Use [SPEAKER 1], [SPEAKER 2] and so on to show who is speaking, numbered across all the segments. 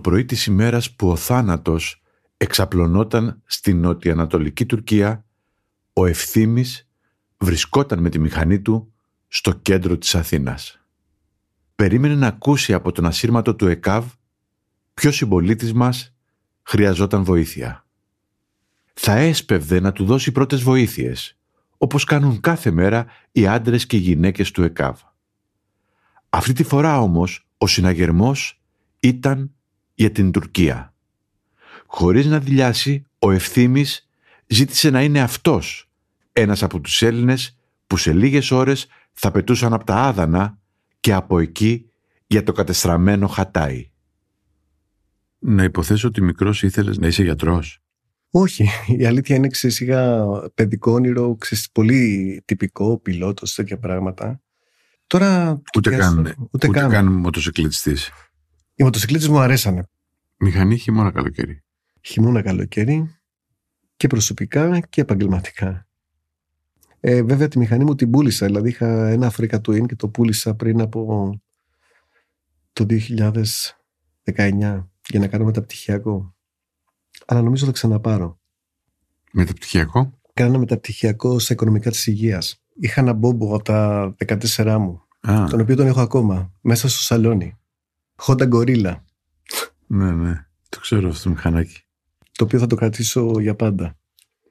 [SPEAKER 1] Πρωί της ημέρας που ο θάνατος εξαπλωνόταν στην νοτιοανατολική Τουρκία, ο Ευθύμης βρισκόταν με τη μηχανή του στο κέντρο της Αθήνας. Περίμενε να ακούσει από τον ασύρματο του ΕΚΑΒ ποιος συμπολίτης μας χρειαζόταν βοήθεια. Θα έσπευδε να του δώσει πρώτες βοήθειες, όπως κάνουν κάθε μέρα οι άντρες και οι γυναίκες του ΕΚΑΒ. Αυτή τη φορά όμως ο συναγερμός ήταν για την Τουρκία. Χωρίς να δηλιάσει, ο Ευθύμης ζήτησε να είναι αυτός ένας από τους Έλληνες που σε λίγες ώρες θα πετούσαν από τα Άδανα και από εκεί για το κατεστραμμένο Χατάι. Να υποθέσω ότι μικρός ήθελες να είσαι γιατρός.
[SPEAKER 2] Όχι, η αλήθεια είναι ξεσίγα παιδικό όνειρο, ξέρεις, πολύ τυπικό, πιλότος, τέτοια πράγματα. Τώρα...
[SPEAKER 1] Ούτε καν, ούτε, ούτε καν. καν μοτοσυκλετιστής.
[SPEAKER 2] Οι μοτοσυκλέτες μου αρέσανε.
[SPEAKER 1] Μηχανή χειμώνα καλοκαίρι.
[SPEAKER 2] Χειμώνα καλοκαίρι και προσωπικά και επαγγελματικά. Ε, βέβαια τη μηχανή μου την πούλησα, δηλαδή είχα ένα Africa Twin και το πούλησα πριν από το 2019 για να κάνω μεταπτυχιακό. Αλλά νομίζω θα ξαναπάρω.
[SPEAKER 1] Μεταπτυχιακό;
[SPEAKER 2] Κάνα μεταπτυχιακό σε οικονομικά της υγείας. Είχα ένα μπόμπο από τα 14 μου, Α. τον οποίο τον έχω ακόμα, μέσα στο σαλόνι. Honda Gorilla.
[SPEAKER 1] Ναι, ναι. Το ξέρω αυτό το μηχανάκι.
[SPEAKER 2] Το οποίο θα το κρατήσω για πάντα.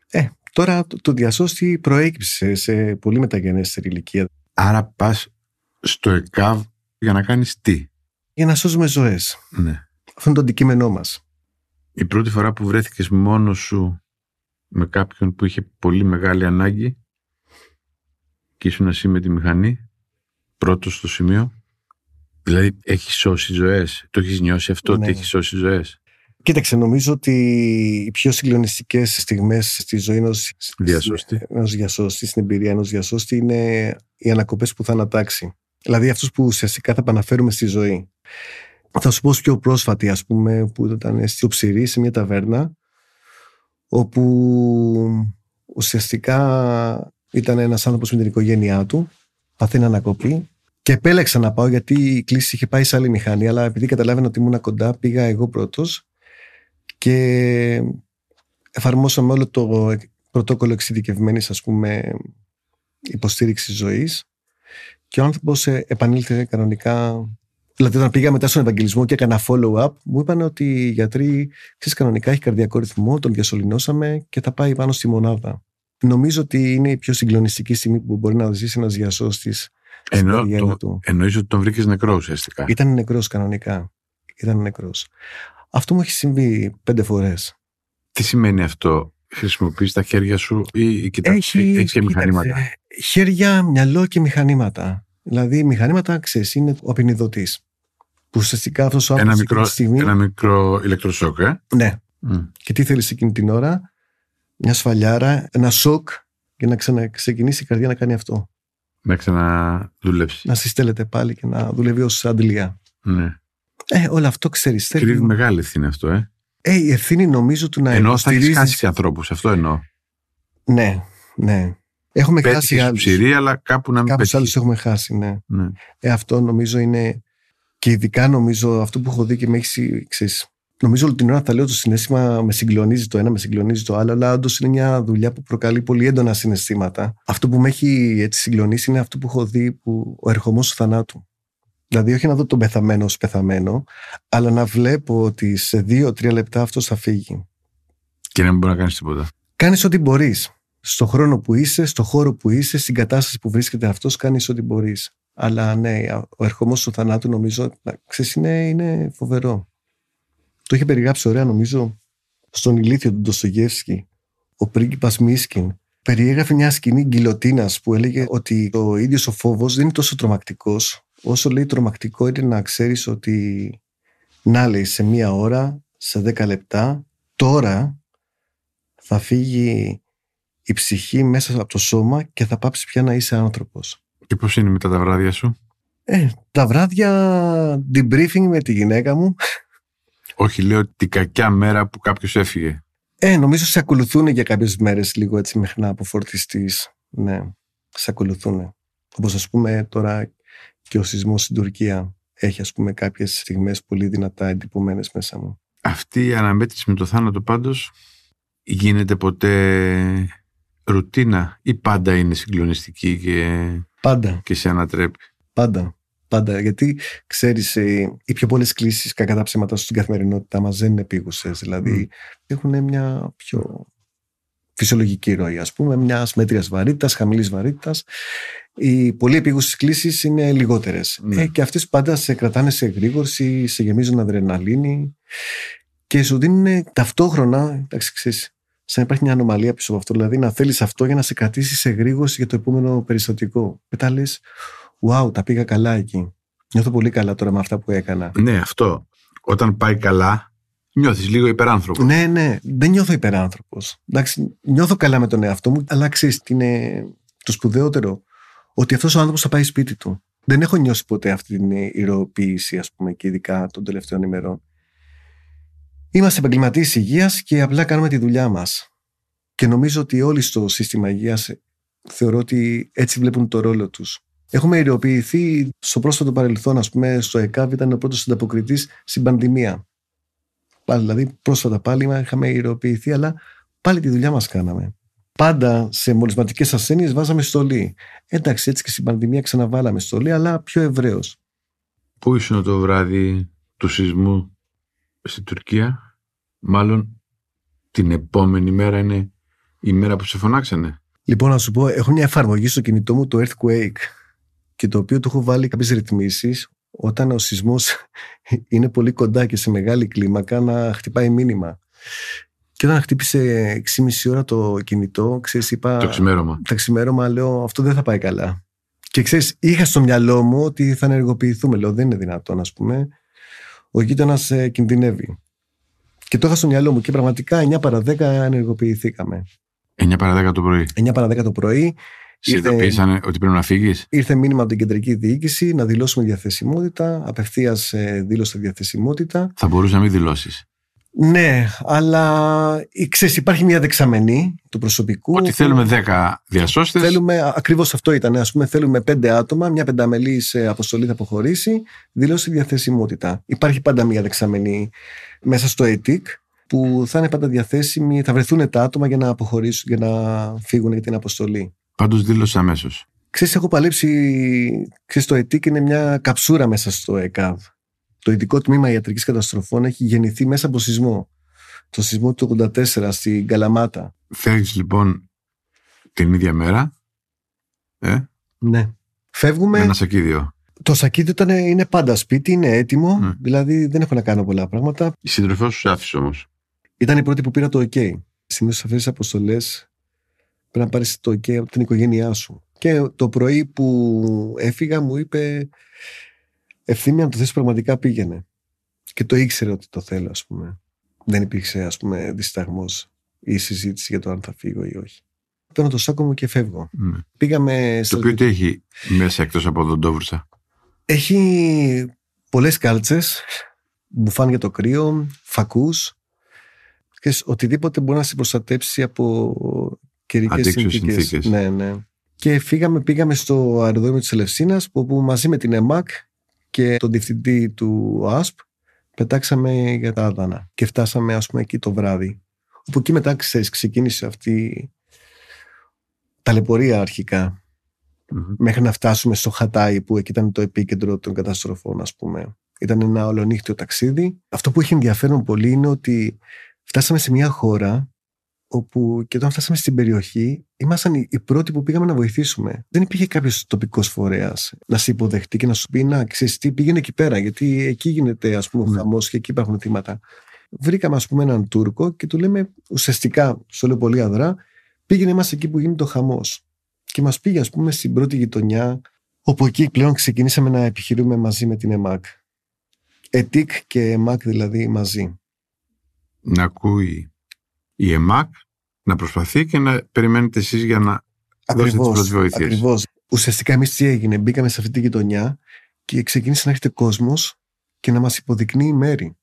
[SPEAKER 2] Ε, τώρα το, το διασώστη προέκυψε σε πολύ μεταγενέστερη ηλικία.
[SPEAKER 1] Άρα πας στο ΕΚΑΒ για να κάνεις τι;
[SPEAKER 2] Για να σώζουμε ζωές.
[SPEAKER 1] Ναι.
[SPEAKER 2] Αυτό είναι το αντικείμενό μας.
[SPEAKER 1] Η πρώτη φορά που βρέθηκες μόνος σου με κάποιον που είχε πολύ μεγάλη ανάγκη και ήσουν εσύ με τη μηχανή, πρώτος στο σημείο, Δηλαδή, έχεις σώσει ζωές. Το έχεις νιώσει αυτό ναι. ότι έχεις σώσει ζωές.
[SPEAKER 2] Κοίταξε, νομίζω ότι οι πιο συγκλονιστικές στιγμές στη ζωή ενό
[SPEAKER 1] διασώστη.
[SPEAKER 2] Ενός διασώστη, στην εμπειρία ενός διασώστη, είναι οι ανακοπές που θα ανατάξει. Δηλαδή, αυτούς που ουσιαστικά θα επαναφέρουμε στη ζωή. Θα σου πω πιο πρόσφατη, ας πούμε, που ήταν στο ψηρή σε μια ταβέρνα, όπου ουσιαστικά ήταν ένας άνθρωπος με την οικογένειά του, παθαίνει ανακοπή και επέλεξα να πάω γιατί η κλίση είχε πάει σε άλλη μηχανή, αλλά επειδή καταλάβαινα ότι ήμουν κοντά, πήγα εγώ πρώτος. Και εφαρμόσαμε όλο το πρωτόκολλο εξειδικευμένης ας πούμε υποστήριξης ζωής. Και ο άνθρωπος ε, επανήλθε κανονικά. Δηλαδή, όταν πήγα μετά στον Ευαγγελισμό και έκανα follow-up, μου είπαν ότι οι γιατροί, ξέρεις, κανονικά έχει καρδιακό ρυθμό, τον διασωληνώσαμε και θα πάει πάνω στη μονάδα. Νομίζω ότι είναι η πιο συγκλονιστική στιγμή που μπορεί να ζήσει ένας διασώστη
[SPEAKER 1] ενώ, το, εννοείς ότι τον βρήκες νεκρό ουσιαστικά.
[SPEAKER 2] Ήταν νεκρός κανονικά. Ήταν νεκρός. Αυτό μου έχει συμβεί πέντε φορές.
[SPEAKER 1] Τι σημαίνει αυτό, χρησιμοποιείς τα χέρια σου ή κοιτάς, έχει, έχεις και μηχανήματα;
[SPEAKER 2] χέρια, μυαλό και μηχανήματα. Δηλαδή, μηχανήματα, ξέρεις, είναι ο απεινιδωτής. Που ουσιαστικά αυτός ο
[SPEAKER 1] ένα μικρό, στιγμή... Ένα μικρό ηλεκτροσόκ, ε;
[SPEAKER 2] Ναι. Και τι θέλεις εκείνη την ώρα, μια σφαλιάρα, ένα σοκ για να ξαναξεκινήσει η καρδιά να κάνει αυτό.
[SPEAKER 1] Να ξαναδουλέψει.
[SPEAKER 2] Να συστέλλεται πάλι και να δουλεύει ως αντιλία.
[SPEAKER 1] Ναι.
[SPEAKER 2] Ε, όλο αυτό ξέρεις.
[SPEAKER 1] Κρύβει μεγάλη ευθύνη αυτό, ε.
[SPEAKER 2] Ε, η ευθύνη νομίζω του να
[SPEAKER 1] Ενώ θα έχει χάσεις ανθρώπους, αυτό εννοώ.
[SPEAKER 2] Ναι, ναι. Έχουμε Πέτυχες χάσει άλλους.
[SPEAKER 1] ψηρή, αλλά κάπου να μην
[SPEAKER 2] Κάποιου άλλους έχουμε χάσει, ναι.
[SPEAKER 1] ναι.
[SPEAKER 2] Ε, αυτό νομίζω είναι. Και ειδικά νομίζω αυτό που έχω δει και με έχεις ξέρεις, Νομίζω όλη την ώρα θα λέω το συνέστημα με συγκλονίζει το ένα, με συγκλονίζει το άλλο, αλλά όντως είναι μια δουλειά που προκαλεί πολύ έντονα συναισθήματα. Αυτό που με έχει έτσι συγκλονίσει είναι αυτό που έχω δει, που, ο ερχομός του θανάτου. Δηλαδή, όχι να δω τον πεθαμένο ως πεθαμένο, αλλά να βλέπω ότι σε δύο-τρία λεπτά αυτός θα φύγει.
[SPEAKER 1] Και να μην μπορεί να κάνεις τίποτα.
[SPEAKER 2] Κάνεις ό,τι μπορείς. Στο χρόνο που είσαι, στο χώρο που είσαι, στην κατάσταση που βρίσκεται αυτός, κάνεις ό,τι μπορείς. Αλλά ναι, ο ερχομός του θανάτου νομίζω ξέρεις, είναι, είναι φοβερό. Το είχε περιγράψει ωραία νομίζω στον ηλίθιο του Ντοστογεύσκη, ο πρίγκιπας Μίσκιν. Περιέγραφε μια σκηνή γκυλοτίνας που έλεγε ότι ο ίδιος ο φόβος δεν είναι τόσο τρομακτικός, όσο λέει τρομακτικό είναι να ξέρεις ότι να λέει σε μία ώρα, σε δέκα λεπτά, τώρα θα φύγει η ψυχή μέσα από το σώμα και θα πάψει πια να είσαι άνθρωπος.
[SPEAKER 1] Και πώς είναι μετά τα βράδια σου;
[SPEAKER 2] Ε, τα βράδια debriefing με τη γυναίκα μου.
[SPEAKER 1] Όχι, λέω την κακιά μέρα που κάποιος έφυγε.
[SPEAKER 2] Ε, νομίζω σε ακολουθούν για κάποιες μέρες λίγο έτσι μέχρι να αποφορτιστείς. Ναι, σε ακολουθούν. Όπως ας πούμε τώρα και ο σεισμός στην Τουρκία έχει ας πούμε κάποιες στιγμές πολύ δυνατά εντυπωμένες μέσα μου.
[SPEAKER 1] Αυτή η αναμέτρηση με το θάνατο πάντως γίνεται ποτέ ρουτίνα ή πάντα είναι συγκλονιστική και,
[SPEAKER 2] πάντα.
[SPEAKER 1] και σε ανατρέπει;
[SPEAKER 2] Πάντα. Πάντα. Γιατί ξέρεις, ε, οι πιο πολλές κλήσεις κακά τα ψέματα στην καθημερινότητά μας δεν είναι επίγουσες. Δηλαδή έχουν μια πιο φυσιολογική ροή, ας πούμε, μιας μέτριας βαρύτητας, χαμηλής βαρύτητας. Οι πολύ επίγουσες κλήσεις είναι λιγότερες. Ε, και αυτές πάντα σε κρατάνε σε γρήγορση, σε γεμίζουν αδρεναλίνη και σου δίνουν ταυτόχρονα, εντάξει, ξέρεις, σαν υπάρχει μια ανομαλία πίσω από αυτό. Δηλαδή να θέλεις αυτό για να σε κρατήσει σε γρήγορση για το επόμενο περιστατικό. Μετά λες, wow, τα πήγα καλά εκεί. Νιώθω πολύ καλά τώρα με αυτά που έκανα.
[SPEAKER 1] Ναι, αυτό. Όταν πάει καλά, νιώθεις λίγο υπεράνθρωπος.
[SPEAKER 2] Ναι, ναι, δεν νιώθω υπεράνθρωπος. Εντάξει, νιώθω καλά με τον εαυτό μου, αλλά ξέρεις τι είναι το σπουδαιότερο; Ότι αυτός ο άνθρωπος θα πάει σπίτι του. Δεν έχω νιώσει ποτέ αυτή την ηρωοποίηση, ας πούμε, και ειδικά των τελευταίων ημερών. Είμαστε επαγγελματίες υγείας και απλά κάνουμε τη δουλειά μας. Και νομίζω ότι όλοι στο σύστημα υγείας θεωρώ ότι έτσι βλέπουν το ρόλο τους. Έχουμε ηρωοποιηθεί στο πρόσφατο παρελθόν, ας πούμε, στο ΕΚΑΒ ήταν ο πρώτος ανταποκριτής στην πανδημία. Πάλι, δηλαδή, πρόσφατα πάλι είχαμε ηρωοποιηθεί, αλλά πάλι τη δουλειά μας κάναμε. Πάντα σε μολυσματικές ασθένειες βάζαμε στολή. Εντάξει, έτσι και στην πανδημία ξαναβάλαμε στολή, αλλά πιο ευρέως.
[SPEAKER 1] Πού ήσουν το βράδυ του σεισμού; Στην Τουρκία, μάλλον την επόμενη μέρα είναι η μέρα που σε φωνάξανε.
[SPEAKER 2] Λοιπόν, να σου πω, έχω μια εφαρμογή στο κινητό μου, το Earthquake, και το οποίο του έχω βάλει κάποιες ρυθμίσεις όταν ο σεισμός είναι πολύ κοντά και σε μεγάλη κλίμακα να χτυπάει μήνυμα. Και όταν χτύπησε 6,5 ώρα το κινητό, ξέρεις, είπα.
[SPEAKER 1] Το ξημέρωμα.
[SPEAKER 2] Το ξημέρωμα, λέω, αυτό δεν θα πάει καλά. Και ξέρεις, είχα στο μυαλό μου ότι θα ενεργοποιηθούμε. Λέω, δεν είναι δυνατόν, ας πούμε ο γείτονας ε, κινδυνεύει. Και το είχα στο μυαλό μου και πραγματικά 9 παρα 10 ενεργοποιηθήκαμε.
[SPEAKER 1] 9 παρα 10 το πρωί.
[SPEAKER 2] 9 παρα 10 το πρωί.
[SPEAKER 1] Συνειδητοποίησαν ότι πρέπει να φύγεις;
[SPEAKER 2] Ήρθε μήνυμα από την κεντρική διοίκηση να δηλώσουμε διαθεσιμότητα. Απευθείας ε, δήλωσε διαθεσιμότητα.
[SPEAKER 1] Θα μπορούσε να μην δηλώσεις.
[SPEAKER 2] Ναι, αλλά ξέρεις, υπάρχει μια δεξαμενή του προσωπικού.
[SPEAKER 1] Ότι θέλουμε 10 διασώστες.
[SPEAKER 2] Θέλουμε, ακριβώς αυτό ήταν. Ας πούμε, θέλουμε 5 άτομα, μια πενταμελής αποστολή θα αποχωρήσει, δηλώσει διαθεσιμότητα. Υπάρχει πάντα μια δεξαμενή μέσα στο ΕΤΙΚ που θα είναι πάντα διαθέσιμη, θα βρεθούν τα άτομα για να αποχωρήσουν, για να φύγουν για την αποστολή.
[SPEAKER 1] Πάντως δήλωσε αμέσως.
[SPEAKER 2] Ξέρεις, έχω παλέψει. Ξέρεις, το ΕΤΙΚ είναι μια καψούρα μέσα στο ΕΚΑΒ. Το ειδικό τμήμα ιατρικής καταστροφών έχει γεννηθεί μέσα από σεισμό. Το σεισμό του 84 στην Καλαμάτα.
[SPEAKER 1] Φεύγεις λοιπόν την ίδια μέρα. Ε;
[SPEAKER 2] Ναι. Φεύγουμε.
[SPEAKER 1] Με ένα σακίδιο.
[SPEAKER 2] Το σακίδιο ήταν, είναι πάντα σπίτι, είναι έτοιμο. Mm. Δηλαδή δεν έχω να κάνω πολλά πράγματα.
[SPEAKER 1] Η συντροφό σου άφησε όμως.
[SPEAKER 2] Ήταν η πρώτη που πήρα το OK. Συνήθω αυτές τις αποστολές πρέπει να πάρεις το OK από την οικογένειά σου. Και το πρωί που έφυγα μου είπε ευθύμη αν το θες πραγματικά πήγαινε. Και το ήξερε ότι το θέλω, ας πούμε. Δεν υπήρξε, ας πούμε, δισταγμός ή συζήτηση για το αν θα φύγω ή όχι. Παίρνω το σάκο μου και φεύγω. Mm. Πήγαμε...
[SPEAKER 1] Το οποίο τι έχει μέσα εκτός από τον Τόβουρσα.
[SPEAKER 2] Έχει πολλές κάλτσες, μπουφάν για το κρύο, φακούς και οτιδήποτε μπορεί να σε προστατέψει από καιρικές συνθήκες. συνθήκες. Ναι, ναι. Και φύγαμε, πήγαμε στο αεροδρόμιο της Ελευσίνας, όπου μαζί με την ΕΜΑΚ και τον διευθυντή του ΑΣΠ πετάξαμε για τα Άδανα και φτάσαμε ας πούμε εκεί το βράδυ. Όπου εκεί μετά ξέρεις, ξεκίνησε αυτή η ταλαιπωρία αρχικά μέχρι να φτάσουμε στο Χατάι που εκεί ήταν το επίκεντρο των καταστροφών ας πούμε. Ήταν ένα ολονύχτιο ταξίδι. Αυτό που έχει ενδιαφέρον πολύ είναι ότι φτάσαμε σε μια χώρα όπου και όταν φτάσαμε στην περιοχή ήμασταν οι πρώτοι που πήγαμε να βοηθήσουμε. Δεν υπήρχε κάποιος τοπικός φορέας να σε υποδεχτεί και να σου πει: Να, ξέρεις τι, πήγαινε εκεί πέρα, γιατί εκεί γίνεται ας πούμε, ο ναι. χαμός και εκεί υπάρχουν θύματα. Βρήκαμε, ας πούμε, έναν Τούρκο και του λέμε ουσιαστικά, στο λέω πολύ αδρά, πήγαινε μας εκεί που γίνεται ο χαμός. Και μας πήγε, ας πούμε, στην πρώτη γειτονιά, όπου εκεί πλέον ξεκινήσαμε να επιχειρούμε μαζί με την ΕΜΑΚ. ΕΤΙΚ και ΕΜΑΚ δηλαδή μαζί.
[SPEAKER 1] Να ακούει η ΕΜΑΚ να προσπαθεί και να περιμένετε εσείς για να ακριβώς, δώσετε τις πρώτες βοήθειες.
[SPEAKER 2] Ακριβώς. Ουσιαστικά εμείς τι έγινε. Μπήκαμε σε αυτή τη γειτονιά και ξεκίνησε να έρχεται κόσμος και να μας υποδεικνύει μέρη.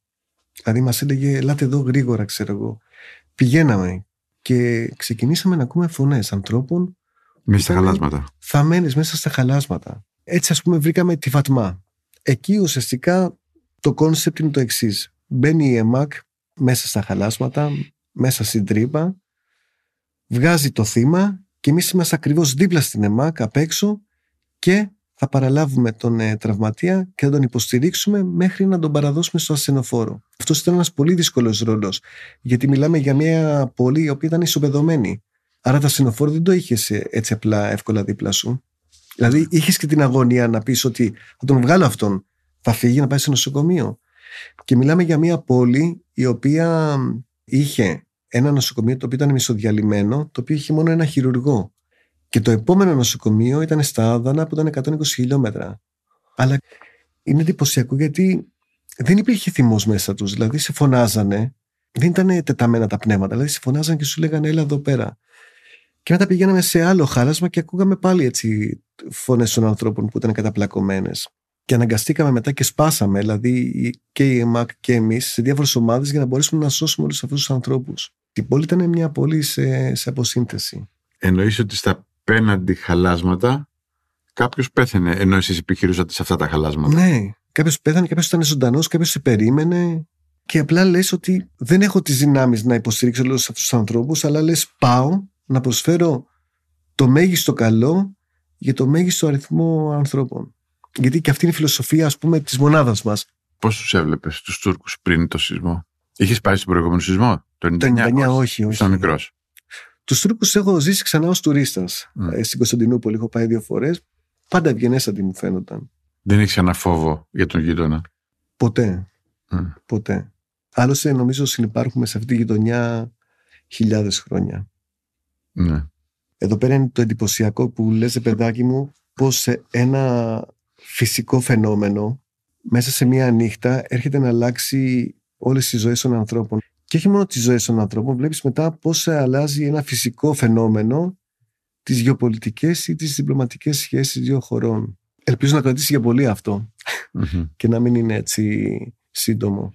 [SPEAKER 2] Δηλαδή μας έλεγε ελάτε εδώ γρήγορα ξέρω εγώ. Πηγαίναμε και ξεκινήσαμε να ακούμε φωνές ανθρώπων
[SPEAKER 1] μέσα στα χαλάσματα.
[SPEAKER 2] Θαμένες μέσα στα χαλάσματα. Έτσι ας πούμε βρήκαμε τη Φατμά. Εκεί ουσιαστικά το concept είναι το εξής. Μπαίνει η ΕΜΑΚ μέσα στα χαλάσματα, μέσα στην τρύπα, βγάζει το θύμα και εμείς είμαστε ακριβώς δίπλα στην ΕΜΑΚ απ' έξω και θα παραλάβουμε τον ε, τραυματία και θα τον υποστηρίξουμε μέχρι να τον παραδώσουμε στο ασθενοφόρο. Αυτός ήταν ένας πολύ δύσκολος ρόλος, γιατί μιλάμε για μια πόλη η οποία ήταν ισοπεδωμένη. Άρα το ασθενοφόρο δεν το είχες έτσι απλά εύκολα δίπλα σου. Δηλαδή είχες και την αγωνία να πεις ότι θα τον βγάλω αυτόν, θα φύγει να πάει σε νοσοκομείο. Και μιλάμε για μια πόλη η οποία είχε ένα νοσοκομείο το οποίο ήταν μισοδιαλυμένο, το οποίο είχε μόνο ένα χειρουργό. Και το επόμενο νοσοκομείο ήταν στα Άδανα που ήταν 120 χιλιόμετρα. Αλλά είναι εντυπωσιακό γιατί δεν υπήρχε θυμός μέσα τους. Δηλαδή σε φωνάζανε, δεν ήταν τεταμένα τα πνεύματα. Δηλαδή σε φωνάζανε και σου λέγανε έλα εδώ πέρα. Και μετά πηγαίναμε σε άλλο χάλασμα και ακούγαμε πάλι έτσι φωνές των ανθρώπων που ήταν καταπλακωμένες. Και αναγκαστήκαμε μετά και σπάσαμε, δηλαδή και η ΕΜΑΚ και εμείς, σε διάφορες ομάδες για να μπορέσουμε να σώσουμε όλους αυτούς τους ανθρώπους. Η πόλη ήταν μια πόλη σε, σε αποσύνθεση.
[SPEAKER 1] Εννοείς ότι στα πέναντι χαλάσματα κάποιος πέθανε, ενώ εσείς επιχειρούσατε σε αυτά τα χαλάσματα;
[SPEAKER 2] Ναι. Κάποιος πέθανε, κάποιος ήταν ζωντανός, κάποιος σε περίμενε. Και απλά λες ότι δεν έχω τις δυνάμεις να υποστηρίξω όλους αυτούς τους ανθρώπους, αλλά λες πάω να προσφέρω το μέγιστο καλό για το μέγιστο αριθμό ανθρώπων. Γιατί και αυτή είναι η φιλοσοφία, ας πούμε, της μονάδας μας.
[SPEAKER 1] Πώς τους έβλεπες τους Τούρκους πριν το σεισμό, Είχες πάει στον προηγούμενο σεισμό, το 99, το 99
[SPEAKER 2] όχι, όχι.
[SPEAKER 1] Ήταν μικρός.
[SPEAKER 2] Τους Τούρκους έχω ζήσει ξανά ως τουρίστας. Mm. Στην Κωνσταντινούπολη έχω πάει δύο φορές. Πάντα ευγενέστατη μου φαίνονταν.
[SPEAKER 1] Δεν έχεις ένα φόβο για τον γείτονα;
[SPEAKER 2] Ποτέ. Mm. Ποτέ. Άλλωστε, νομίζω συνεπάρχουμε σε αυτή τη γειτονιά χιλιάδες χρόνια.
[SPEAKER 1] Ναι.
[SPEAKER 2] Εδώ πέρα είναι το εντυπωσιακό που λες παιδάκι μου πως ένα φυσικό φαινόμενο μέσα σε μία νύχτα έρχεται να αλλάξει όλες τις ζωές των ανθρώπων. Και όχι μόνο τις ζωές των ανθρώπων, βλέπεις μετά πώς αλλάζει ένα φυσικό φαινόμενο τις γεωπολιτικές ή τις διπλωματικές σχέσεις δύο χωρών. Ελπίζω να κρατήσει για πολύ και να μην είναι έτσι σύντομο.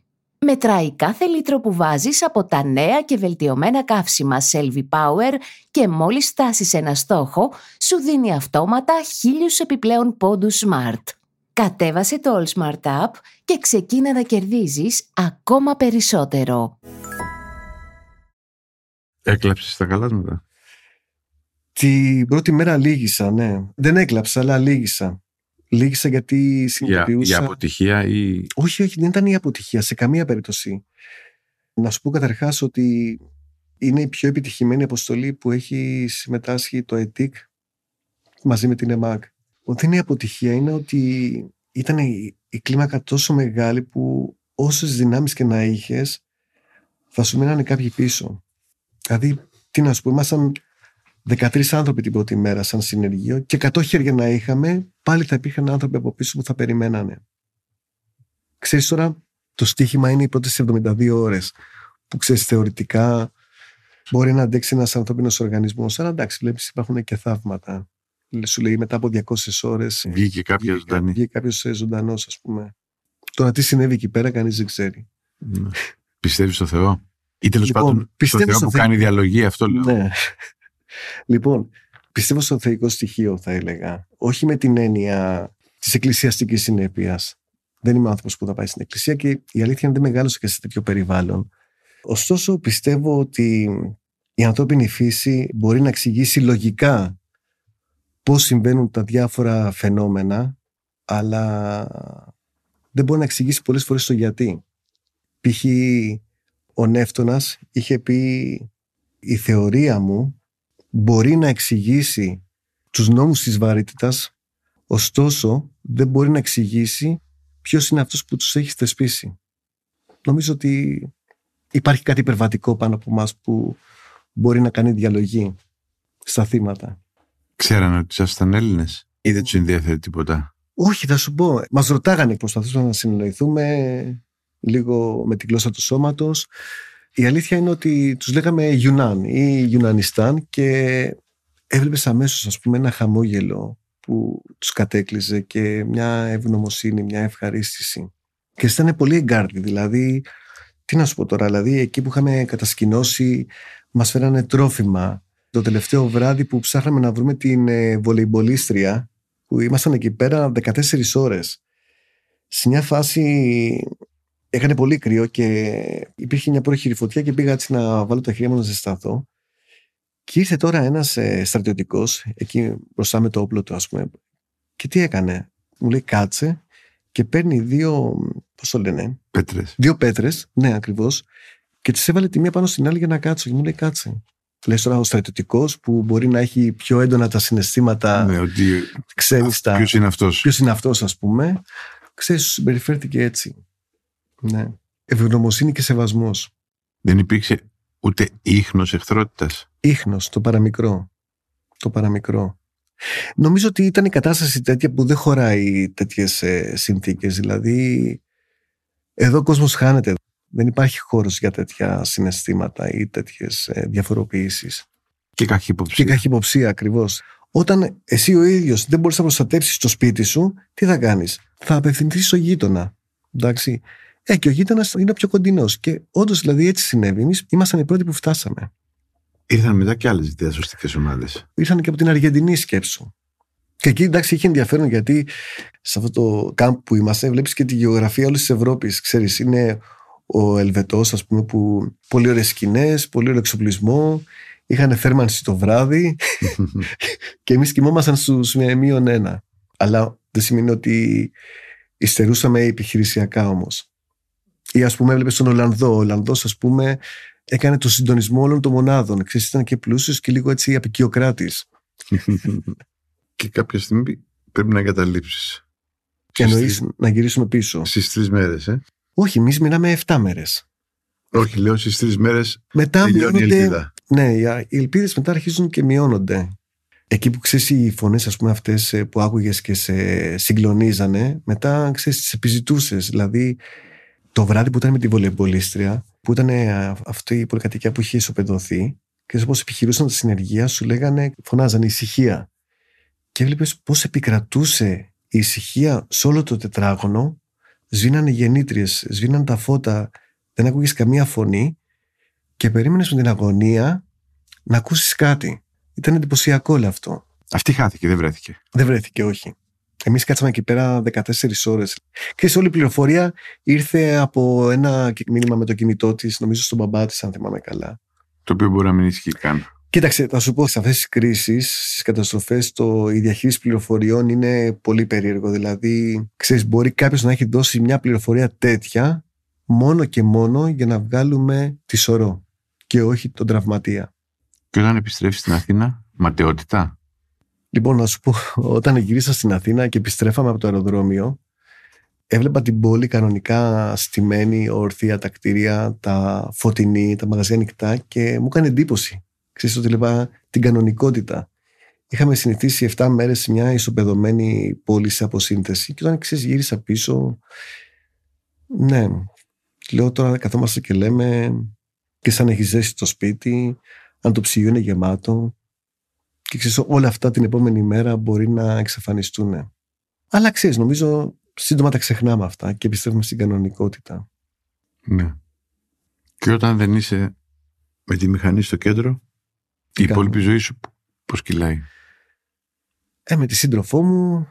[SPEAKER 3] Μετράει κάθε λίτρο που βάζεις από τα νέα και βελτιωμένα καύσιμα Selvi Power και μόλις φτάσεις ένα στόχο, σου δίνει αυτόματα χίλιους επιπλέον πόντους Smart. Κατέβασε το All Smart App και ξεκίνα να κερδίζεις ακόμα περισσότερο.
[SPEAKER 1] Έκλαψες τα καλάσματα.
[SPEAKER 2] Την πρώτη μέρα λύγησα, ναι. Δεν έκλαψα, αλλά λύγησα. Λύγησα γιατί συνειδητοποιούσα...
[SPEAKER 1] Για, για αποτυχία ή...
[SPEAKER 2] Όχι, όχι, δεν ήταν η αποτυχία σε καμία περίπτωση. Να σου πω καταρχάς ότι είναι η πιο επιτυχημένη αποστολή που έχει συμμετάσχει το ΕΤΙΚ μαζί με την ΕΜΑΚ. Ότι είναι η αποτυχία είναι ότι ήταν η, η κλίμακα τόσο μεγάλη που όσες δυνάμεις και να είχες θα σου μένανε κάποιοι πίσω. Δηλαδή, τι να σου πω, ήμασταν 13 άνθρωποι την πρώτη μέρα σαν συνεργείο και 100 χέρια να είχαμε, πάλι θα υπήρχαν άνθρωποι από πίσω που θα περιμένανε. Ξέρεις τώρα, το στίχημα είναι οι πρώτες 72 ώρες που ξέρεις θεωρητικά Μπορεί να αντέξει ένας ανθρώπινος οργανισμός. Αλλά εντάξει, βλέπεις υπάρχουν και θαύματα. Σου λέει μετά από 200 ώρες.
[SPEAKER 1] Βγήκε κάποιος ζωντανός.
[SPEAKER 2] Βγήκε κάποιος ζωντανός, ας πούμε. Τώρα τι συνέβη εκεί πέρα, κανείς δεν ξέρει.
[SPEAKER 1] Ναι. Πιστεύεις στο Θεό; Ή τέλος
[SPEAKER 2] Λοιπόν,
[SPEAKER 1] πάντων στο
[SPEAKER 2] πιστεύω
[SPEAKER 1] Θεό
[SPEAKER 2] στο
[SPEAKER 1] που
[SPEAKER 2] Θεό.
[SPEAKER 1] κάνει διαλογή, αυτό λέω.
[SPEAKER 2] Ναι. Λοιπόν, πιστεύω στο θεϊκό στοιχείο, θα έλεγα. Όχι με την έννοια της εκκλησιαστικής συνέπειας. Δεν είμαι άνθρωπος που θα πάει στην εκκλησία και η αλήθεια είναι δεν μεγάλωσα και σε τέτοιο περιβάλλον. Ωστόσο, πιστεύω ότι η ανθρώπινη φύση μπορεί να εξηγήσει λογικά πώς συμβαίνουν τα διάφορα φαινόμενα, αλλά δεν μπορεί να εξηγήσει πολλές φορές το γιατί. Π.χ. ο Νεύτωνας είχε πει η θεωρία μου μπορεί να εξηγήσει τους νόμους της βαρύτητας, ωστόσο δεν μπορεί να εξηγήσει ποιος είναι αυτός που τους έχει θεσπίσει. Νομίζω ότι υπάρχει κάτι υπερβατικό πάνω από μας που μπορεί να κάνει διαλογή στα θύματα.
[SPEAKER 1] Ξέρανε ότι ήσασταν Έλληνες ή δεν τους ενδιαφέρει τίποτα;
[SPEAKER 2] Όχι, θα σου πω. Μας ρωτάγανε, προσπαθούσαμε να συνεννοηθούμε λίγο με τη γλώσσα του σώματος. Η αλήθεια είναι ότι τους λέγαμε Yunan ή Yunanistan και έβλεπες αμέσως ας πούμε ένα χαμόγελο που τους κατέκλυζε και μια ευγνωμοσύνη, μια ευχαρίστηση. Και ήταν πολύ εγκάρδιοι, δηλαδή, τι να σου πω τώρα, δηλαδή εκεί που είχαμε κατασκηνώσει μας φέρανε τρόφιμα. Το τελευταίο βράδυ που ψάχναμε να βρούμε την ε, βολεϊμπολίστρια, που ήμασταν εκεί πέρα 14 ώρες. Σε μια φάση έκανε πολύ κρύο και υπήρχε μια πρόχειρη φωτιά και πήγα έτσι να βάλω τα χέρια μου να ζεσταθώ. Και ήρθε τώρα ένας ε, στρατιωτικός εκεί μπροστά με το όπλο του ας πούμε και τι έκανε; Μου λέει κάτσε και παίρνει δύο, πώς το λένε,
[SPEAKER 1] Πέτρες.
[SPEAKER 2] δύο πέτρες, ναι ακριβώς και τις έβαλε τη μία πάνω στην άλλη για να κάτσω και μου λέει κάτσε. Λες τώρα ο στρατιωτικός που μπορεί να έχει πιο έντονα τα συναισθήματα
[SPEAKER 1] Ναι, ότι.
[SPEAKER 2] ξέρεις στα...
[SPEAKER 1] Ποιος είναι αυτός;
[SPEAKER 2] Ποιος είναι αυτός ας πούμε. Ξέρεις, συμπεριφέρθηκε έτσι. Ναι. Ευγνωμοσύνη και σεβασμός.
[SPEAKER 1] Δεν υπήρξε ούτε ίχνος εχθρότητας.
[SPEAKER 2] Ήχνος, το παραμικρό. Το παραμικρό. Νομίζω ότι ήταν η κατάσταση τέτοια που δεν χωράει τέτοιες ε, συνθήκες. Δηλαδή, εδώ ο κόσμος χάνεται. Δεν υπάρχει χώρος για τέτοια συναισθήματα ή τέτοιες ε, διαφοροποιήσεις.
[SPEAKER 1] Και
[SPEAKER 2] Και
[SPEAKER 1] καχυποψία.
[SPEAKER 2] καχυποψία ακριβώς. Όταν εσύ ο ίδιος δεν μπορείς να προστατεύσεις το σπίτι σου, τι θα κάνεις; Θα απευθυνθείς στο γείτονα. Εντάξει. Ε, και ο γείτονας είναι ο πιο κοντινός. Και όντως δηλαδή έτσι συνέβη. Εμείς ήμασταν οι πρώτοι που φτάσαμε.
[SPEAKER 1] Ήρθαν μετά και άλλες διασωστικέ ομάδες.
[SPEAKER 2] ήρθαν και από την Αργεντινή σκέψου. Και εκεί εντάξει είχε ενδιαφέρον γιατί σε αυτό το κάμπ που είμαστε βλέπεις και τη γεωγραφία όλης της Ευρώπης. Ξέρεις, είναι ο Ελβετός ας πούμε που πολύ ωραίες σκηνές, πολύ ωραίο εξοπλισμό, είχαν θέρμανση το βράδυ και εμείς κοιμόμασταν στους με μείον ένα. Αλλά δεν σημαίνει ότι υστερούσαμε επιχειρησιακά όμως. Ή ας πούμε έβλεπες τον Ολλανδό. Ο Ολλανδός ας πούμε έκανε το συντονισμό όλων των μονάδων. Ξέρεις, ήταν και πλούσιος και λίγο έτσι απεικιοκράτης.
[SPEAKER 1] και κάποια στιγμή πρέπει να εγκαταλείψεις.
[SPEAKER 2] Και εννοείς να γυρίσουμε πίσω.
[SPEAKER 1] Στις τρεις μέρες, ε;
[SPEAKER 2] Όχι, εμείς μιλάμε 7 μέρες.
[SPEAKER 1] Όχι, λέω στις τρεις μέρες
[SPEAKER 2] Μετά
[SPEAKER 1] τελειώνει η
[SPEAKER 2] μειώνονται.
[SPEAKER 1] ελπίδα.
[SPEAKER 2] Ναι, οι- οι ελπίδες μετά αρχίζουν και μειώνονται. Εκεί που ξέρεις οι φωνές, ας πούμε, αυτές που άκουγες και σε συγκλονίζανε, μετά ξέρεις, τις επιζητούσες. Δηλαδή, το βράδυ που ήταν με τη βολεμπολίστρια, που ήταν ε, αυτή η πολυκατοικία που είχε ισοπεδωθεί, και πώς επιχειρούσαν τη συνεργεία, σου λέγανε, φωνάζανε ησυχία. Και έβλεπες πώς επικρατούσε η ησυχία σε όλο το τετράγωνο, σβήνανε γεννήτριες, σβήνανε τα φώτα, δεν ακούγες καμία φωνή και περίμενες με την αγωνία να ακούσεις κάτι. Ήταν εντυπωσιακό όλο αυτό.
[SPEAKER 1] Αυτή χάθηκε, δεν βρέθηκε.
[SPEAKER 2] Δεν βρέθηκε, όχι. Εμείς κάτσαμε εκεί πέρα 14 ώρες. Και σε όλη η πληροφορία ήρθε από ένα μήνυμα με το κινητό της, νομίζω στον μπαμπά της, αν θυμάμαι καλά.
[SPEAKER 1] Το οποίο μπορεί να μην ισχύει καν.
[SPEAKER 2] Κοίταξε, θα σου πω, σε αυτές τις κρίσεις, στις καταστροφές, η διαχείριση πληροφοριών είναι πολύ περίεργο. Δηλαδή, ξέρεις, μπορεί κάποιος να έχει δώσει μια πληροφορία τέτοια μόνο και μόνο για να βγάλουμε τη σωρό και όχι τον τραυματία.
[SPEAKER 1] Και όταν επιστρέφεις στην Αθήνα, ματαιότητα;
[SPEAKER 2] Λοιπόν, να σου πω, όταν γύρισα στην Αθήνα και επιστρέφαμε από το αεροδρόμιο, έβλεπα την πόλη κανονικά στημένη, ορθία, τα κτίρια, τα φωτεινή, τα μαγαζιά ανοιχτά και μου έκανε εντύπωση. Ξέρεις ότι βλέπα την κανονικότητα. Είχαμε συνηθίσει 7 μέρες σε μια ισοπεδωμένη πόλη σε αποσύνθεση και όταν ξέρεις γύρισα πίσω, ναι, λέω τώρα καθόμαστε και λέμε και σαν έχεις ζέσει το σπίτι, αν το ψυγείο είναι γεμάτο. Και ξέρεις, όλα αυτά την επόμενη μέρα μπορεί να εξαφανιστούν. Αλλά ξέρεις, νομίζω σύντομα τα ξεχνάμε αυτά και πιστεύουμε στην κανονικότητα.
[SPEAKER 1] Ναι. Και όταν δεν είσαι με τη μηχανή στο κέντρο, η υπόλοιπη ζωή σου πώς κυλάει;
[SPEAKER 2] Ε, με τη σύντροφό μου,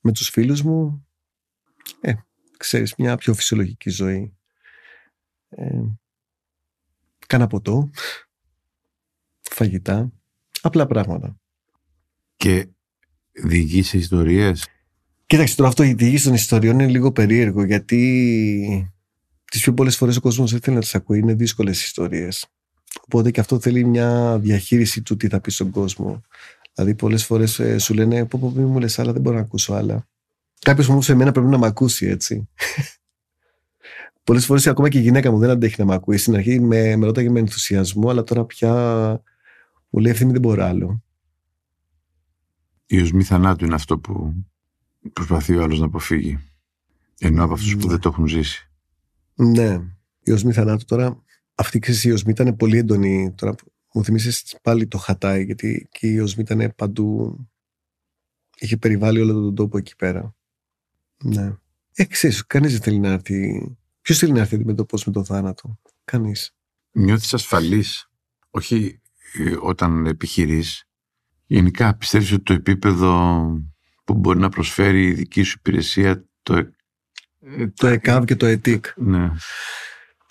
[SPEAKER 2] με τους φίλους μου, ε, ξέρεις, μια πιο φυσιολογική ζωή. Ε, κάνα ποτό, φαγητά, απλά πράγματα.
[SPEAKER 1] Και διηγείς ιστορίες.
[SPEAKER 2] Κοίταξε τώρα αυτό η διηγήση των ιστοριών είναι λίγο περίεργο γιατί τις πιο πολλές φορές ο κόσμος δεν θέλει να τις ακούει, είναι δύσκολες ιστορίες. Οπότε και αυτό θέλει μια διαχείριση του τι θα πει στον κόσμο. Δηλαδή, πολλές φορές ε, σου λένε: Πω, πω, μη μου λες άλλα, δεν μπορώ να ακούσω άλλα. Κάποιος όμως σε μένα πρέπει να με ακούσει, έτσι. πολλές φορές ακόμα και η γυναίκα μου δεν αντέχει να με ακούει. Στην αρχή με, με ρώταγε με ενθουσιασμό, αλλά τώρα πια μου λέει: Ευθύνη δεν μπορώ άλλο.
[SPEAKER 1] Η οσμή θανάτου είναι αυτό που προσπαθεί ο άλλος να αποφύγει. Ενώ από αυτούς που ναι. δεν το έχουν ζήσει.
[SPEAKER 2] Ναι. Η οσμή θανάτου τώρα αυτή η οσμή ήταν πολύ έντονη. Τώρα μου θυμίσει πάλι το χατάι, γιατί και η οσμή ήταν παντού. Είχε περιβάλει όλο τον τόπο εκεί πέρα. Ναι. Ε, ξέρεις, κανείς δεν θέλει να έρθει. Ποιος θέλει να έρθει αντιμετωπίσει με τον θάνατο; Κανείς.
[SPEAKER 1] Νιώθεις ασφαλής. Όχι ε, όταν επιχειρείς. Γενικά πιστεύεις ότι το επίπεδο που μπορεί να προσφέρει η δική σου υπηρεσία το,
[SPEAKER 2] ε, το ΕΚΑΒ και το ΕΤΙΚ.
[SPEAKER 1] Ναι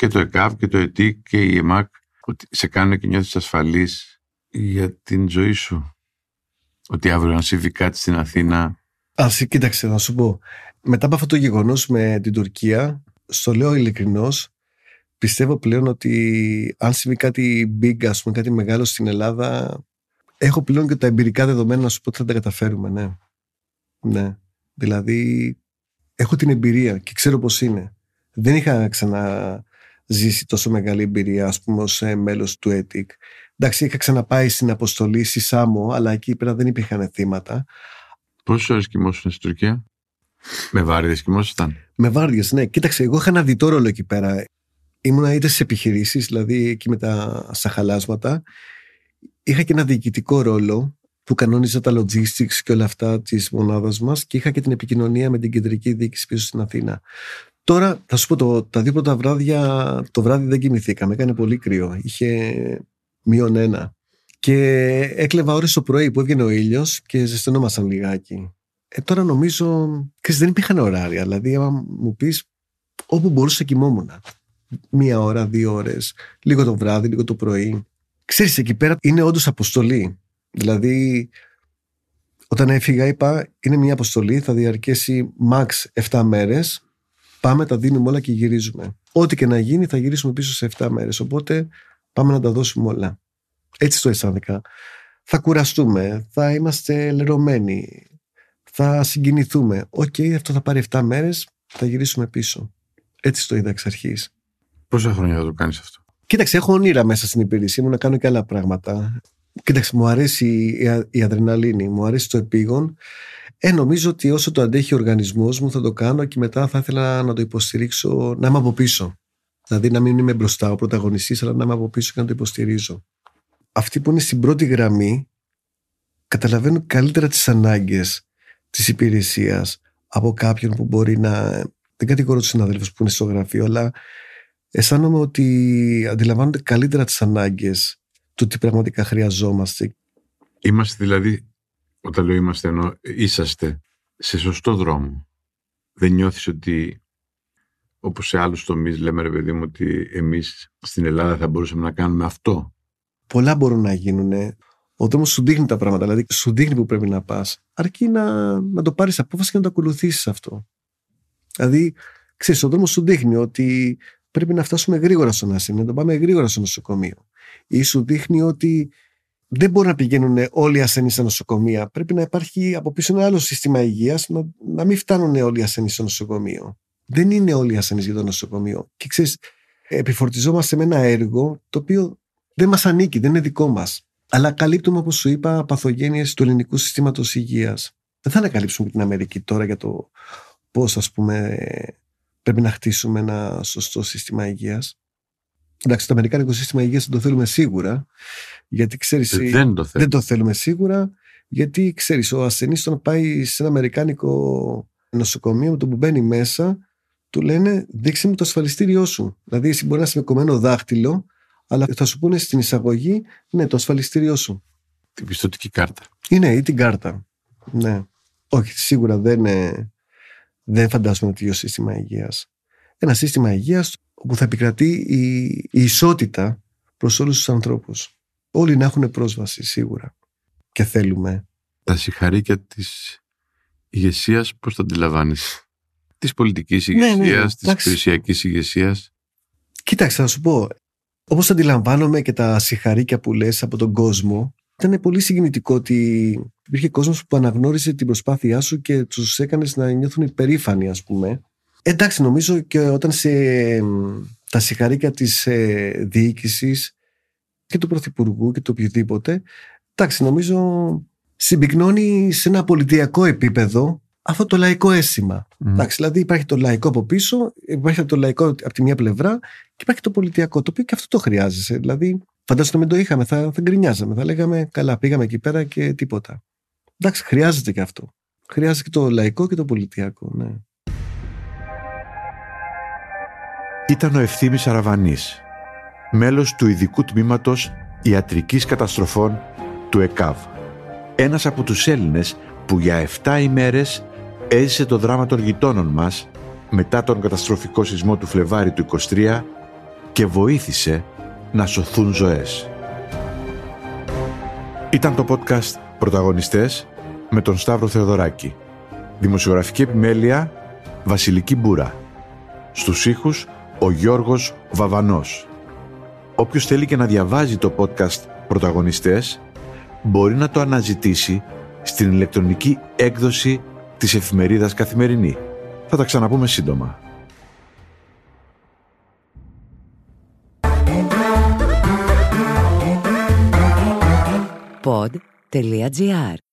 [SPEAKER 1] και το ΕΚΑΒ και το ΕΤΙΚ και η ΕΜΑΚ ότι σε κάνουν και νιώθεις ασφαλής για την ζωή σου. Ότι αύριο να συμβεί κάτι στην Αθήνα.
[SPEAKER 2] Α, κοίταξε, να σου πω. Μετά από αυτό το γεγονός με την Τουρκία, στο λέω ειλικρινώς, πιστεύω πλέον ότι αν συμβεί κάτι big, ας πούμε, κάτι μεγάλο στην Ελλάδα, έχω πλέον και τα εμπειρικά δεδομένα να σου πω ότι θα τα καταφέρουμε, ναι. Ναι. Δηλαδή, έχω την εμπειρία και ξέρω πώς είναι. Δεν είχα ξανά ζήσει τόσο μεγάλη εμπειρία, ας πούμε, ως ε, μέλος του ΕΤΙΚ. Εντάξει, είχα ξαναπάει στην αποστολή στη Σάμο, αλλά εκεί πέρα δεν υπήρχαν θύματα.
[SPEAKER 1] Πόσες ώρες κοιμόσουν στην Τουρκία, Με βάρδιες κοιμόσασταν;
[SPEAKER 2] Με βάρδιες, ναι. Κοίταξε, εγώ είχα ένα διτό ρόλο εκεί πέρα. Ήμουνα είτε στι επιχειρήσεις, δηλαδή εκεί με τα σαχαλάσματα. Είχα και ένα διοικητικό ρόλο που κανόνιζα τα logistics και όλα αυτά της μονάδας μας και είχα και την επικοινωνία με την κεντρική διοίκηση πίσω στην Αθήνα. Τώρα θα σου πω το, τα δύο πρώτα βράδια το βράδυ δεν κοιμηθήκαμε, έκανε πολύ κρύο. Είχε μείον ένα. Και έκλεβα ώρες το πρωί που έβγαινε ο ήλιος και ζεσθενόμασταν λιγάκι. Ε, τώρα νομίζω, ξέρεις, δεν υπήρχαν ωράρια. Δηλαδή, άμα μου πεις, όπου μπορούσα κοιμόμουν. Μία ώρα, δύο ώρες, λίγο το βράδυ, λίγο το πρωί. Ξέρεις, εκεί πέρα είναι όντως αποστολή. Δηλαδή, όταν έφυγα είπα, είναι μια αποστολή, θα διαρκέσει max 7 μέρες Πάμε, τα δίνουμε όλα και γυρίζουμε. Ό,τι και να γίνει, θα γυρίσουμε πίσω σε 7 μέρες. Οπότε πάμε να τα δώσουμε όλα. Έτσι το αισθάνθηκα. Θα κουραστούμε, θα είμαστε λερωμένοι, θα συγκινηθούμε. Οκ, αυτό θα πάρει 7 μέρες, θα γυρίσουμε πίσω. Έτσι το είδα εξ αρχής.
[SPEAKER 1] Πόσα χρόνια θα το κάνεις αυτό;
[SPEAKER 2] Κοίταξε, έχω όνειρα μέσα στην υπηρεσία μου να κάνω και άλλα πράγματα. Κοίταξε, μου αρέσει η αδρεναλίνη, μου αρέσει το επείγον ε, νομίζω ότι όσο το αντέχει ο οργανισμός μου θα το κάνω και μετά θα ήθελα να το υποστηρίξω, να είμαι από πίσω. Δηλαδή να μην είμαι μπροστά ο πρωταγωνιστής, αλλά να είμαι από πίσω και να το υποστηρίζω. Αυτοί που είναι στην πρώτη γραμμή καταλαβαίνουν καλύτερα τις ανάγκες της υπηρεσίας από κάποιον που μπορεί να... Δεν κατηγορώ τους συναδέλφους που είναι στο γραφείο, αλλά αισθάνομαι ότι αντιλαμβάνονται καλύτερα τις ανάγκες του τι πραγματικά χρειαζόμαστε.
[SPEAKER 1] Είμαστε δηλαδή όταν λέω είμαστε ενώ είσαστε σε σωστό δρόμο. Δεν νιώθεις ότι όπως σε άλλους τομείς λέμε ρε παιδί μου ότι εμείς στην Ελλάδα θα μπορούσαμε να κάνουμε αυτό.
[SPEAKER 2] Πολλά μπορούν να γίνουν. Ο δρόμος σου δείχνει τα πράγματα, δηλαδή σου δείχνει που πρέπει να πας. Αρκεί να, να το πάρεις απόφαση και να το ακολουθήσεις αυτό. Δηλαδή, ξέρεις, ο δρόμος σου δείχνει ότι πρέπει να φτάσουμε γρήγορα στο νοσοκομείο, να το πάμε γρήγορα στο νοσοκομείο. Ή σου δείχνει ότι δεν μπορούν να πηγαίνουν όλοι οι ασθενείς στα νοσοκομεία. Πρέπει να υπάρχει από πίσω ένα άλλο σύστημα υγείας, να, να μην φτάνουν όλοι οι ασθενείς στο νοσοκομείο. Δεν είναι όλοι οι ασθενείς για το νοσοκομείο. Και ξέρεις, επιφορτιζόμαστε με ένα έργο το οποίο δεν μας ανήκει, δεν είναι δικό μας. Αλλά καλύπτουμε, όπως σου είπα, παθογένειες του ελληνικού συστήματος υγείας. Δεν θα ανακαλύψουμε την Αμερική τώρα για το πώς, ας πούμε, πρέπει να χτίσουμε ένα σωστό σύστημα υγείας. Εντάξει, το Αμερικάνικο σύστημα υγείας δεν το θέλουμε σίγουρα. Γιατί ξέρεις.
[SPEAKER 1] Ε, δεν το,
[SPEAKER 2] δεν το θέλουμε σίγουρα. Γιατί ξέρεις, ο ασθενής όταν πάει σε ένα Αμερικάνικο νοσοκομείο με το που μπαίνει μέσα, του λένε δείξε μου το ασφαλιστήριό σου. Δηλαδή, εσύ μπορεί να είσαι με κομμένο δάχτυλο, αλλά θα σου πούνε στην εισαγωγή, ναι, το ασφαλιστήριό σου.
[SPEAKER 1] Την πιστοτική κάρτα.
[SPEAKER 2] Είναι ή την κάρτα. Ναι. Όχι, σίγουρα δεν, δεν φαντάζομαι ένα τέτοιο σύστημα υγείας. Ένα σύστημα υγείας όπου θα επικρατεί η, η ισότητα προς όλους τους ανθρώπους. Όλοι να έχουν πρόσβαση, σίγουρα. Και θέλουμε.
[SPEAKER 1] Τα συγχαρήκια της ηγεσίας, πώς το αντιλαμβάνεις; Της πολιτικής ηγεσία, ναι, ναι, της υπηρεσιακή ηγεσίας.
[SPEAKER 2] Κοίταξε, θα σου πω. Όπως αντιλαμβάνομαι και τα συγχαρήκια που λες από τον κόσμο, ήταν πολύ συγκινητικό ότι υπήρχε κόσμος που αναγνώρισε την προσπάθειά σου και τους έκανες να νιώθουν υπερήφανοι, ας πούμε. Εντάξει, νομίζω και όταν σε τα συγχαρήκια της ε, διοίκησης και του Πρωθυπουργού και του οποιοδήποτε, εντάξει, νομίζω συμπυκνώνει σε ένα πολιτιακό επίπεδο αυτό το λαϊκό αίσθημα. Mm. Εντάξει, δηλαδή υπάρχει το λαϊκό από πίσω, υπάρχει το λαϊκό από τη μία πλευρά και υπάρχει το πολιτιακό, το οποίο και αυτό το χρειάζεσαι. Δηλαδή, φαντάζομαι να μην το είχαμε, θα, θα γκρινιάζαμε, θα λέγαμε καλά, πήγαμε εκεί πέρα και τίποτα. Εντάξει, χρειάζεται και αυτό. Χρειάζεται και το λαϊκό και το πολιτιακό, ναι.
[SPEAKER 1] Ήταν ο Ευθύμης Αραβανής, μέλος του ειδικού τμήματος ιατρικής καταστροφών του ΕΚΑΒ. Ένας από τους Έλληνες που για 7 ημέρες έζησε το δράμα των γειτόνων μας μετά τον καταστροφικό σεισμό του Φλεβάρι του 23 και βοήθησε να σωθούν ζωές. Ήταν το podcast «Πρωταγωνιστές» με τον Σταύρο Θεοδωράκη. Δημοσιογραφική επιμέλεια Βασιλική Μπούρα. Στους ήχους ο Γιώργος Βαβανός. Όποιος θέλει και να διαβάζει το podcast «Πρωταγωνιστές» μπορεί να το αναζητήσει στην ηλεκτρονική έκδοση της εφημερίδας Καθημερινή. Θα τα ξαναπούμε σύντομα.
[SPEAKER 3] Pod.gr.